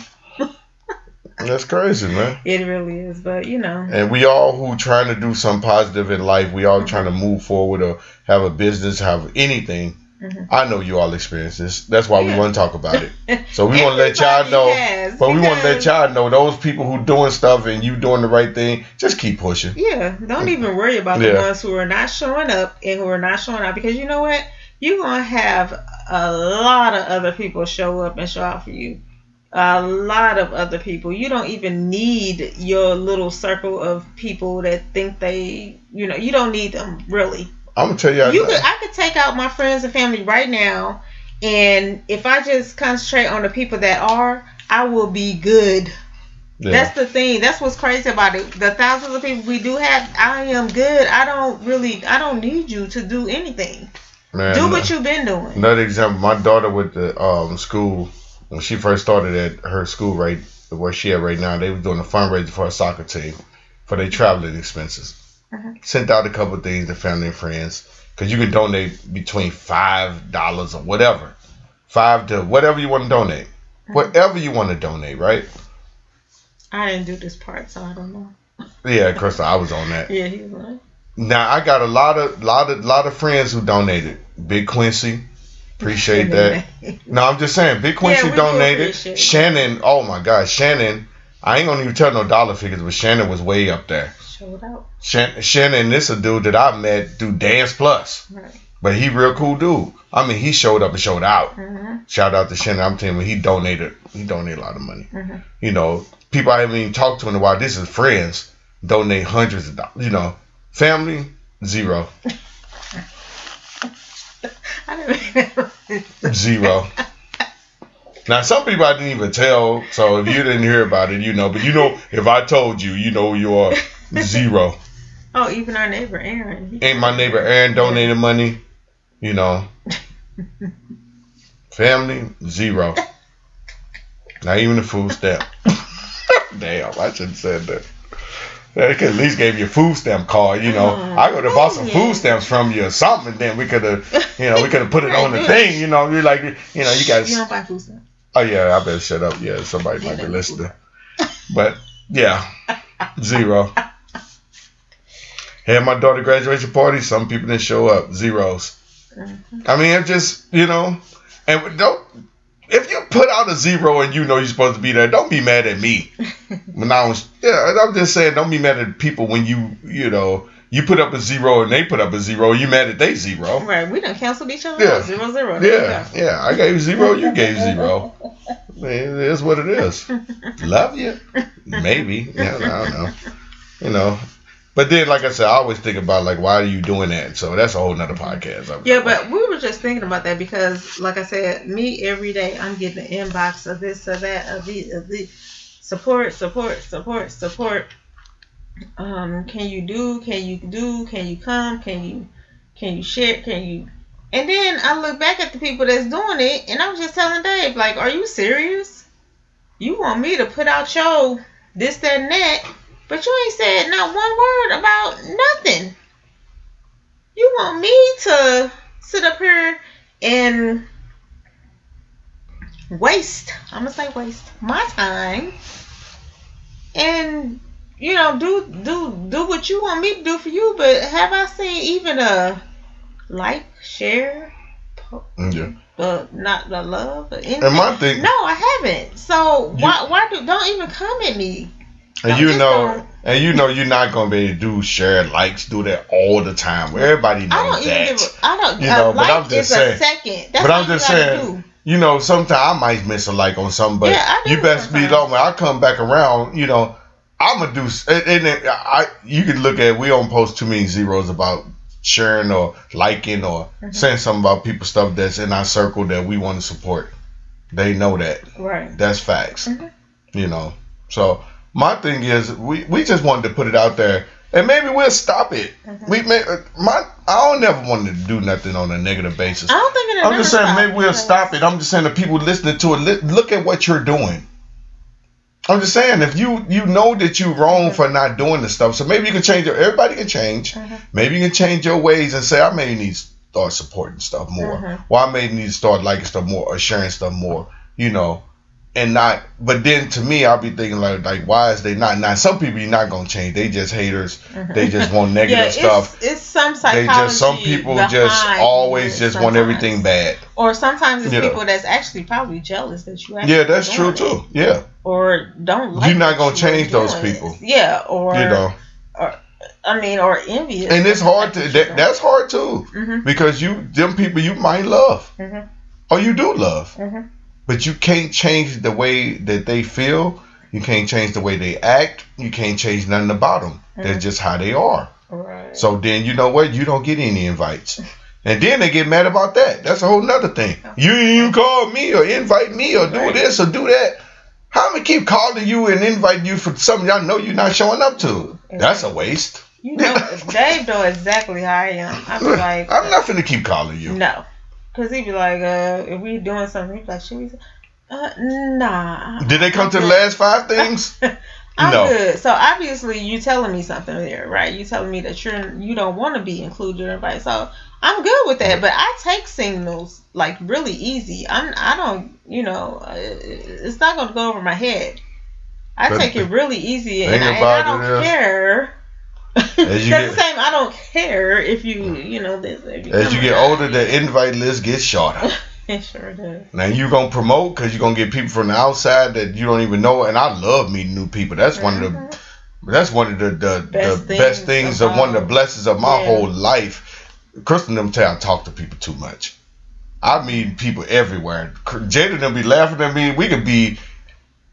That's crazy, man. It really is, but you know. And we all who trying to do something positive in life, we all trying to Mm-hmm. move forward or have a business, have anything. Mhm. I know you all experience this. That's why we want to talk about it. So we want to let y'all know. has, But we want to let y'all know those people who doing stuff and you doing the right thing. Just keep pushing. Yeah, don't even worry about the ones who are not showing up and who are not showing out because you know what? You're gonna have a lot of other people show up and show out for you. A lot of other people. You don't even need your little circle of people that think they, you know, you don't need them really. I'm gonna tell y'all. You could, I could take out my friends and family right now, and if I just concentrate on the people that are, I will be good. Yeah. That's the thing. That's what's crazy about it. The thousands of people we do have, I am good. I don't really, I don't need you to do anything. Man, do what you've been doing. Another example, my daughter with the um, school when she first started at her school right where she at right now, they were doing a fundraiser for a soccer team for their traveling expenses. Mhm. Sent out a couple of things to family and friends because you can donate between five dollars or whatever, five to whatever you want to donate, whatever you want to donate, right? I didn't do this part, so I don't know. Yeah, Crystal, I was on that. Yeah, he was Now I got a lot of lot of lot of friends who donated. Big Quincy, appreciate that. No, I'm just saying, Big Quincy do donated. Shannon, oh my God, Shannon. I ain't gonna even tell no dollar figures, but Shannon was way up there. Showed out. Shan- Shannon, this a dude that I met through Dance Plus, Right. but he real cool dude. I mean, he showed up and showed out. hmm Shout out to Shannon. I'm telling you, he donated. He donated a lot of money. Mhm. You know, people I haven't even talked to in a while. This is friends donate hundreds of dollars. You know, family zero, zero. Now, some people I didn't even tell, so if you didn't hear about it, you know. But you know, if I told you, you know, you're zero. Oh, even our neighbor Aaron. Ain't my neighbor Aaron donated money, you know. Family zero. Not even a food stamp. Damn, I shouldn't have said that. They could at least gave you a food stamp card, you know. Mm. I could have bought some Yeah. food stamps from you or something, then we could have, you know, we could have put it on the thing, you know. You're like, you know, you guys. You don't buy food stamps. Oh yeah, I better shut up. Yeah, somebody might be listening. But yeah, zero. Had my daughter graduation party. Some people didn't show up. Zeros. Mhm. I mean, it just you know, and don't. If you put out a zero and you know you're supposed to be there, don't be mad at me. When I was, yeah, I'm just saying, don't be mad at people when you, you know, you put up a zero and they put up a zero. You mad at they zero. Right. We done canceled each other. Yeah. out. Zero zero. There Yeah, yeah. I gave zero. You gave zero. Man, It is what it is. Love you. Maybe. Yeah, I don't know. You know. But then, like I said, I always think about like, why are you doing that? So that's a whole nother podcast. I'm Yeah, but we were just thinking about that because, like I said, me every day I'm getting an inbox of this or that of the of the support, support, support, support. Um, can you do? Can you do? Can you come? Can you? Can you share? Can you? And then I look back at the people that's doing it, and I was just telling Dave, like, are you serious? You want me to put out your this, that, and that, but you ain't said not one word about nothing. You want me to sit up here and waste, I'm gonna say waste my time and you know do do do what you want me to do for you, but have I seen even a like, share, po- yeah. uh, not the love, or anything? And my thing, No, I haven't. So why why do don't even come at me? And you know, and you know, you're not gonna be able to do share likes, do that all the time. Everybody I knows that. give. A, I don't. You a know, but like I'm just saying- second. That's but I'm just saying, do. you know, sometimes I might miss a like on something, but Yeah, you best be long. When I come back around, you know, I'm gonna do. And, and I, you can look at. We don't post too many zeros about sharing or liking or Mm-hmm. saying something about people stuff that's in our circle that we want to support. They know that. Right. That's facts. Mhm. You know. So my thing is, we we just wanted to put it out there. And maybe we'll stop it. Mm-hmm. We may, uh, my I don't never want to do nothing on a negative basis. I don't think it'll I'm just saying maybe we'll stop it. I'm just saying the people listening to it, look at what you're doing. I'm just saying if you you know that you're wrong for not doing the stuff, so maybe you can change your. Everybody can change. Mhm. Maybe you can change your ways and say I may need to start supporting stuff more. Mhm. Or I may need to start liking stuff more or sharing stuff more. You know, and not. But then to me, I'll be thinking like like why is they not? Now some people you're not gonna change. They just haters. They just want negative yeah, stuff. It's, it's some They just some people just always just want everything bad. Or sometimes it's know. people that's actually probably jealous that you. Actually Yeah, that's true it. too. Yeah, Or don't like. You're not gonna change those doing people. Yeah, or you know, I mean, or envious. and it's hard to that, that's hard too Mhm. because you them people you might love Mhm. or you do love, Mhm. But you can't change the way that they feel. You can't change the way they act. You can't change nothing about them. That's mm-hmm. just how they are. Right. So then you know what? You don't get any invites. And then they get mad about that. That's a whole nother thing. You you call me or invite me or do Right. this or do that. How am I keep calling you and inviting you for something I know you're not showing up to? That's a waste. you know, Dave know exactly how I am. I'm like, I'm not finna keep calling you. no, because he'd be like, uh, if we doing something, he'd be like, should we? Uh, nah. Did they come to the last five things? I'm No. good. So obviously you telling me something there, right? You telling me that you're you don't want to be included in everybody. So I'm good with that. But I take signals like really easy. I'm I don't you know uh, it's not gonna go over my head. I But take it really easy, and I, and I don't care. As That's you the same. I don't care if you mm. you know this. You As you get older, the invite list gets shorter. it sure does. Now you gonna promote because you're gonna get people from the outside that you don't even know. And I love meeting new people. That's one of the mm-hmm. that's one of the the Best the best things things of one of the blessings of my Yeah. whole life. Kristen them tell I talk to people too much. I meet people everywhere. Jada them be laughing at me. We could be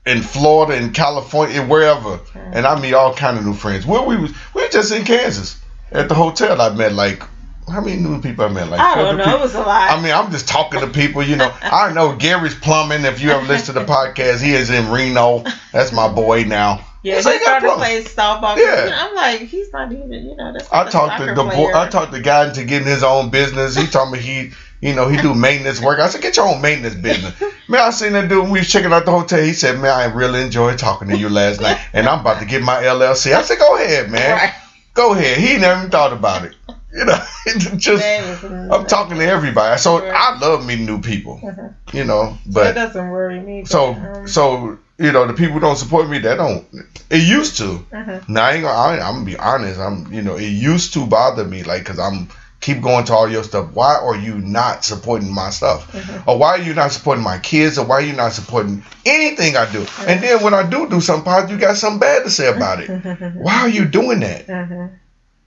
in Florida, in California, and wherever, and I meet all kind of new friends. Where we was, we were just in Kansas at the hotel. I met like how many new people I met? Like I don't know. It people. was a lot. I mean, I'm just talking to people, you know. I know Gary's plumbing. If you ever listen to the podcast, he is in Reno. That's my boy now. yeah, So he started playing softball. Yeah. I'm like, he's not even, you know, that's. I talked to the boy. I talked the guy into getting his own business. He told me he, you know, he do maintenance work. I said, get your own maintenance business. Man, I seen that dude when we was checking out the hotel. He said, man, I really enjoyed talking to you last night, and I'm about to get my LLC. I said, go ahead, man, go ahead. He never even thought about it. You know, just. I'm talking to everybody. So I love meeting new people. You know, but that doesn't worry me. so um, so you know the people who don't support me. That don't. It used to. mhm. Now I ain't gonna. I, I'm gonna be honest. I'm. You know, it used to bother me, like, cause I'm keep going to all your stuff. Why are you not supporting my stuff? Mhm. Or why are you not supporting my kids? Or why are you not supporting anything I do? And then when I do do something positive, you got something bad to say about it. Why are you doing that? Mhm.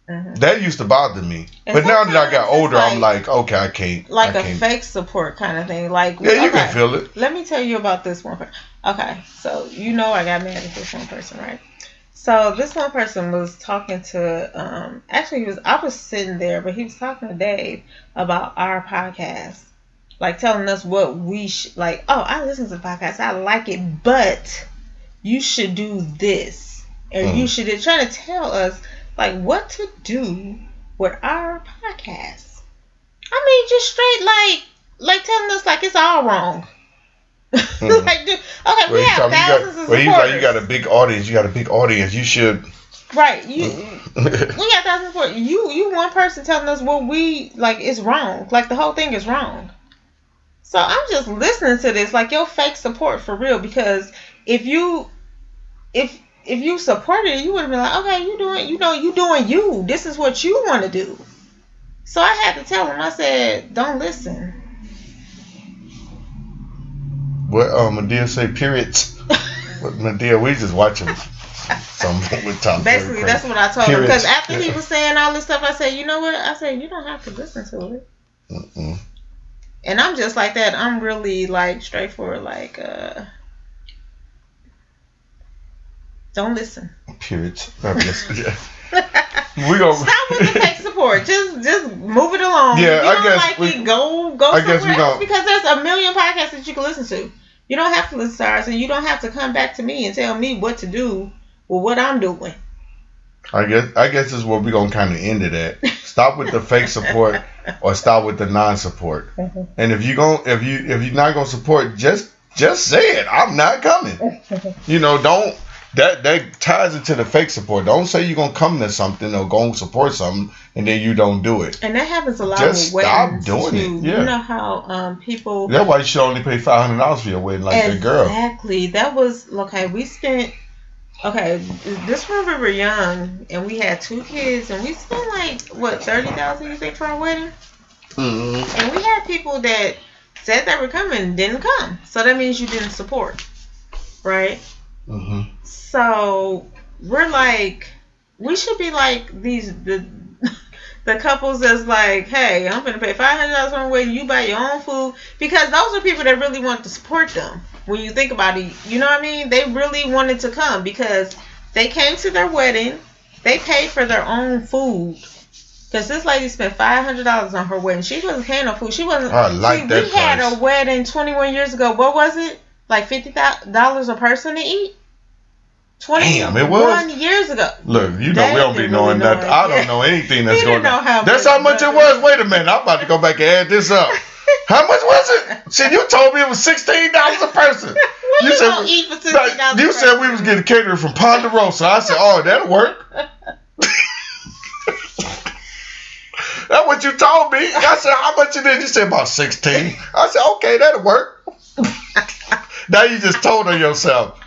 Mhm. That used to bother me. And but now that I got older, I'm like, okay, I can't. Like I a can't. fake support kind of thing. Like Yeah, you okay, can feel it. Let me tell you about this one person. Okay, so you know I got mad at this one person, right? So this one person was talking to um actually he was I was sitting there, but he was talking to Dave about our podcast. Like telling us what we should like, oh, I listen to the podcast, I like it, but you should do this. And you Mm. should trying to tell us like what to do with our podcast. I mean just straight like like telling us like it's all wrong. Mhm. like, dude, okay, Well, we have thousands got, of well, supporters. like, you got a big audience. You got a big audience. You should. right, you. We got thousands of supporters. You, you one person telling us what we like is wrong. Like the whole thing is wrong. So I'm just listening to this, like your fake support for real. Because if you, if if you supported it, you would have been like, okay, you doing, you know, you doing you. This is what you want to do. So I had to tell him. I said, don't listen. What um, Madea say? Periods. But Madea, we just watching some with Tom. Basically, that's what I told him. Because after he was saying all this stuff, I said, you know what? I said, you don't have to listen to it. Mm-mm. And I'm just like that. I'm really like straightforward. Like, uh, don't listen. Periods. Uh, yeah. We gonna. Stop with the fake support. Just, just move it along. Yeah, if you I don't guess like we- it, go, go I somewhere guess we else because there's a million podcasts that you can listen to. You don't have to listen to ours, and you don't have to come back to me and tell me what to do with what I'm doing. I guess I guess this is where we're gonna kind of end it at. Stop with the fake support or stop with the non-support. Mhm. And if you gon' if you if you're not gonna support, just just say it. I'm not coming. You know, don't that that ties into the fake support. Don't say you're gonna come to something or go and support something and then you don't do it. And that happens a lot Just with stop weddings doing too. it, yeah. You know how um people That's why you should only pay five hundred dollars for your wedding, like that girl. Exactly. That was okay. We spent okay. This when we were young and we had two kids and we spent like what thirty thousand you think for our wedding? Mm-hmm. And we had people that said they were coming didn't come. So that means you didn't support, right? Mm-hmm. So we're like, we should be like these the the couples that's like, hey, I'm gonna pay five hundred dollars on a wedding. You buy your own food because those are people that really want to support them. When you think about it, you know what I mean? They really wanted to come because they came to their wedding. They paid for their own food. Cause this lady spent five hundred dollars on her wedding. She wasn't paying no food. She wasn't. I like see, that we had a wedding twenty one years ago. What was it? Like fifty dollars a person to eat. Damn, it was? one years ago. Look, you know They we don't be knowing really nothing. know I don't know anything that's going on. how That's how much it was. Wait a minute, I'm about to go back and add this up. How much was it? Shit, you told me it was sixteen dollars a person. You, You said- gonna eat for sixty dollars? You said we was getting catering from Ponderosa. I said, oh, that'll work. That's what you told me. I said, how much it is? You said about sixteen. I said, okay, that'll work. now you just told on yourself.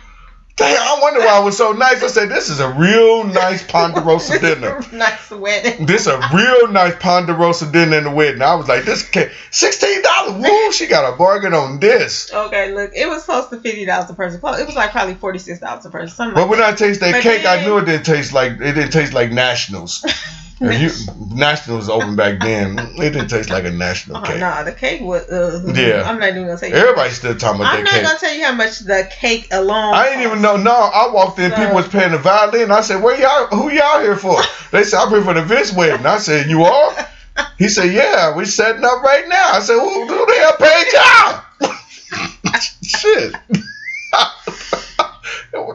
Damn, I wonder why it was so nice. I said, this is a real nice Ponderosa dinner. nice wedding. This a real nice Ponderosa dinner in the wedding. I was like, this cake, sixteen dollars. Woo, she got a bargain on this. Okay, look, it was close to fifty dollars a person. It was like probably forty six dollars a person. Something But like when I taste that But cake, I knew it didn't taste like it didn't taste like Nationals. If you, Nationals open back then. It didn't taste like a National Oh, cake. nah, the cake was. Uh, Yeah. I'm not even gonna you. Everybody's still talking about the case. I'm not gonna tell you how much the cake alone. I didn't even know. No, I walked in. People was playing the violin. I said, "Where y'all? Who y'all here for?" They said, "I'm here for the Vince wedding." I said, "You are?" He said, "Yeah, we setting up right now." I said, "Who, who the hell paid y'all?" Shit.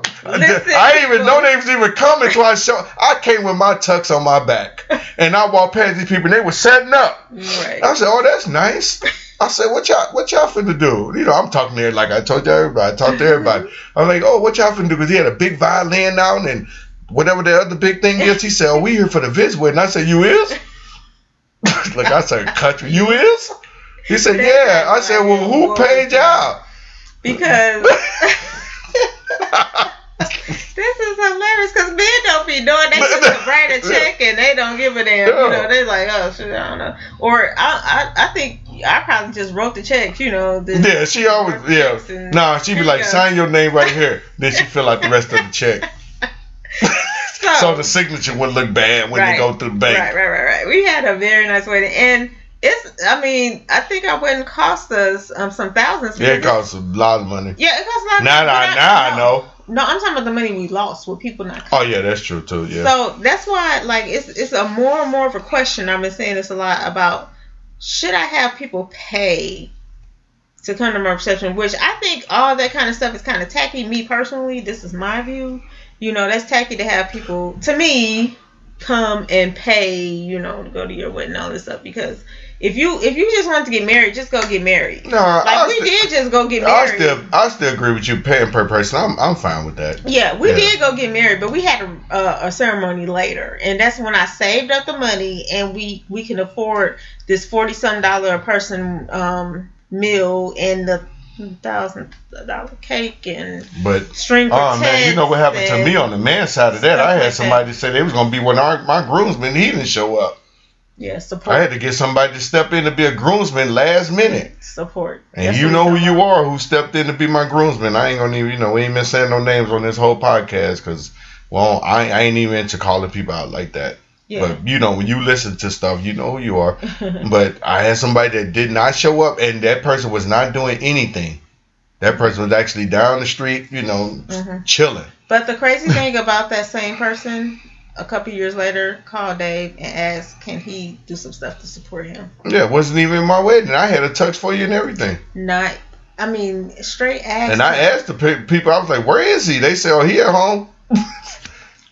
Listen, I didn't even know they was even coming until I show. I came with my tux on my back, and I walked past these people, and they were setting up. Right. I said, "Oh, that's nice." I said, "What y'all, what y'all finna do?" You know, I'm talking there like I told you everybody. I talked to everybody. I'm like, "Oh, what y'all finna do?" Because he had a big violin out and whatever the other big thing is. He said, "Oh, we here for the visit," and I said, "You is?" like I said, "Country, you is?" He said, "Yeah." I said, "Well, who paid y'all?" because this is hilarious because men don't be doing they just write a check and they don't give a damn. You know, they like, oh shit, I don't know. Or I, I, I think I probably just wrote the check. You know, the, Yeah, she always yeah. Nah, she'd be like, you sign your name right here. Then she fill out the rest of the check. So So, the signature would look bad when Right. they go through the bank. Right, right, right, right. We had a very nice wedding, and it's. I mean, I think I wouldn't cost us um some thousands. Yeah, it costs a lot of money. Yeah, it costs a lot. of Now, money, I, but now I know. No, I'm talking about the money we lost with people not. Coming. Oh yeah, that's true too. Yeah. So that's why, like, it's it's a more and more of a question. I've been saying this a lot about should I have people pay to come to my reception? Which I think all that kind of stuff is kind of tacky. Me personally, this is my view. You know, that's tacky to have people to me come and pay. You know, to go to your wedding, and all this stuff because. If you if you just want to get married, just go get married. no, Like I we still, did just go get married. I still, I still agree with you paying per person. I'm, I'm fine with that. Yeah, we Yeah. did go get married, but we had a, a, a ceremony later, and that's when I saved up the money, and we we can afford this forty some dollar a person um, meal and the thousand dollar cake and But string. oh man, you know what happened to me on the man side of that? I had somebody say they was gonna be one of our, my groomsmen. He didn't show up. Yeah, support. I had to get somebody to step in to be a groomsman last minute. Support. And That's you know who you are who stepped in to be my groomsman. I ain't gonna even, you know, we ain't been saying no names on this whole podcast because, well, I, I ain't even into calling people out like that. Yeah. But, you know, when you listen to stuff, you know who you are. but I had somebody that did not show up and that person was not doing anything. That person was actually down the street, you know, Mhm. chilling. But the crazy thing about that same person, a couple years later, called Dave and asked, can he do some stuff to support him? Yeah, it wasn't even my wedding. I had a tux for you and everything. Not, I mean, straight asked. And I asked the pe- people, I was like, where is he? They said, oh, he at home.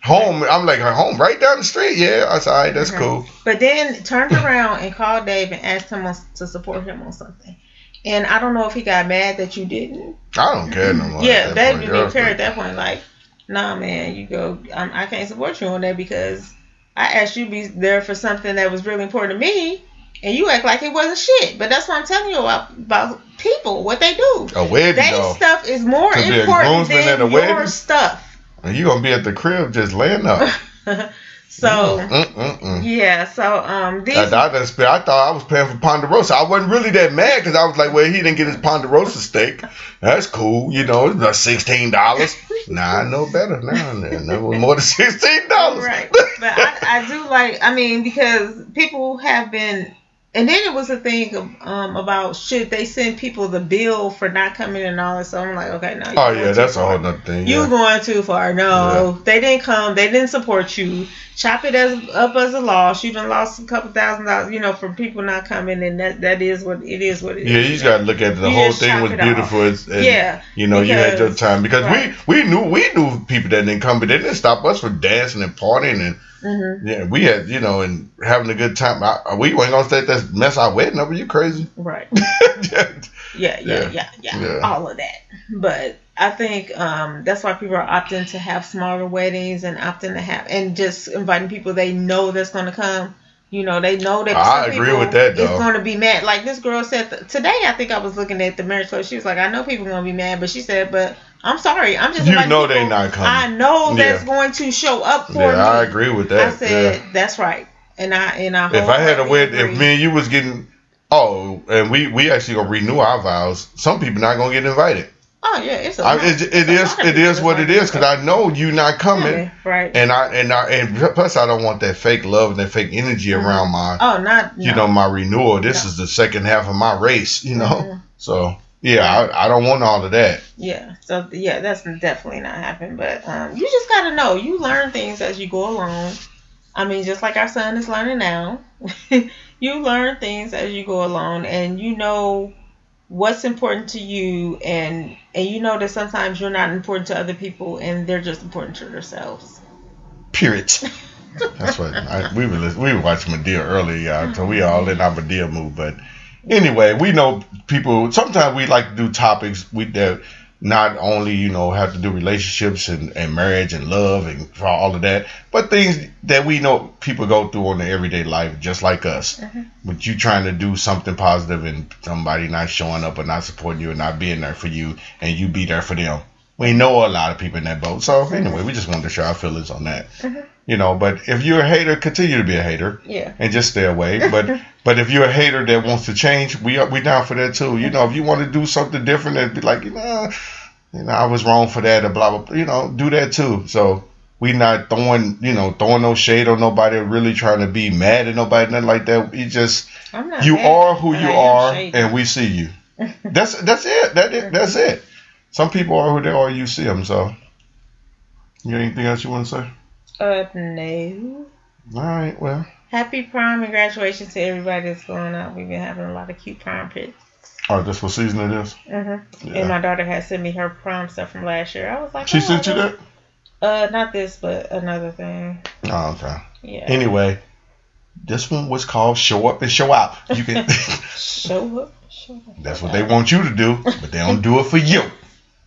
home. I'm like, home right down the street. Yeah. I said, all right, that's Okay. cool. But then turned around and called Dave and asked him on, to support him on something. And I don't know if he got mad that you didn't. I don't care no more. yeah, that Dave didn't care at that point. Like, nah, man, you go. Um, I can't support you on that because I asked you to be there for something that was really important to me, and you act like it wasn't shit. But that's what I'm telling you about, about people, what they do. A wedding, They though. stuff is more important than your wedding? stuff. And you going to be at the crib just laying up. so Mm-mm-mm. yeah, so um, these I, I, I thought I was paying for Ponderosa. I wasn't really that mad because I was like, well, he didn't get his Ponderosa steak. That's cool. You know, it's about $16. nah, I know better now. That was more than $16. Right. But I, I do like, I mean, because people have been, and then it was a thing of, um, about should they send people the bill for not coming and all that. So I'm like, okay, no. you're Oh, yeah, that's a whole thing. You Yeah. going too far. No, they didn't come. They didn't support you. Chop it as up as a loss. You done lost a couple thousand dollars, you know, from people not coming, and that that is what it is. What it is. Yeah, you just gotta look at it. the You whole thing was beautiful. And, Yeah, you know, you had your time because right. we we knew we knew people that didn't come, but they didn't stop us from dancing and partying and hmm yeah, we had you know and having a good time. I, we weren't gonna let that mess our wedding up. Are you crazy? Right. yeah, Yeah, yeah, Yeah. yeah. All of that. But I think um, that's why people are opting to have smaller weddings and opting to have and just inviting people they know that's going to come. You know, they know that. I agree with that, though. going to be mad. Like this girl said th- today. I think I was looking at the marriage club. She was like, "I know people going to be mad," but she said, "But I'm sorry. I'm just You know they not coming. I know that's going to show up for yeah, me." I agree with that. I said, yeah. "That's right." And I and I. If I had a wholeheartedly wedding, if me and you was getting, oh, and we we actually gonna renew our vows. Some people not gonna get invited. oh yeah, it's a I, lot. it, It's it a lot of it is what it is because I know you not coming. Yeah, right. And I and I and plus I don't want that fake love and that fake energy Mhm. around my Oh, not you no. know my renewal. This No. is the second half of my race, you know. Mhm. So yeah, I, I don't want all of that. Yeah. So yeah, that's definitely not happening. But um, you just gotta know. You learn things as you go along. I mean, just like our son is learning now. you learn things as you go along, and you know what's important to you, and and you know that sometimes you're not important to other people, and they're just important to themselves. Period. That's what I, we were we were watching Madea earlier, y'all. So we all in our Madea mood. But anyway, we know people. Sometimes we like to do topics we that not only you know have to do relationships and, and marriage and love and all of that, but things that we know people go through on their everyday life, just like us. Mhm. But you trying to do something positive and somebody not showing up or not supporting you and not being there for you, and you be there for them. We know a lot of people in that boat. So anyway, we just wanted to share our feelings on that. Mhm. You know, but if you're a hater, continue to be a hater Yeah. and just stay away. But but if you're a hater that wants to change, we are we down for that too. You know, if you want to do something different and be like, you know, you know, I was wrong for that or blah blah. blah you know, do that too. So We not throwing, you know, throwing no shade on nobody, really trying to be mad at nobody, nothing like that. We just, you mad, are who you are, shady. and we see you. That's that's it. That it, that's it. Some people are who they are. You see them. So, you got anything else you want to say? Uh, no. All right. Well, Happy prom and graduation to everybody that's going out. We've been having a lot of cute prom pics. all right. That's what season it is. Mm-hmm. Yeah. And my daughter had sent me her prom stuff from last year. I was like, She oh, sent you that. Uh, not this, but another thing. Oh, okay. Yeah. Anyway, this one was called "Show Up and Show Out." You can. Show up. Show up. that's what they want you to do, but they don't do it for you.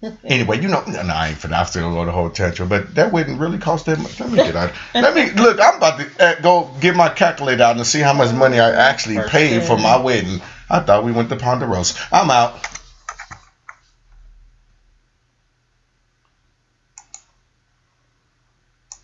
Anyway, you know, no, no, I ain't for. I still go the whole tantrum, but that wouldn't really cost that much. Let me get out. Let me look. I'm about to uh, go get my calculator out and see how much money I actually paid for my wedding. I thought we went to Ponderosa. I'm out.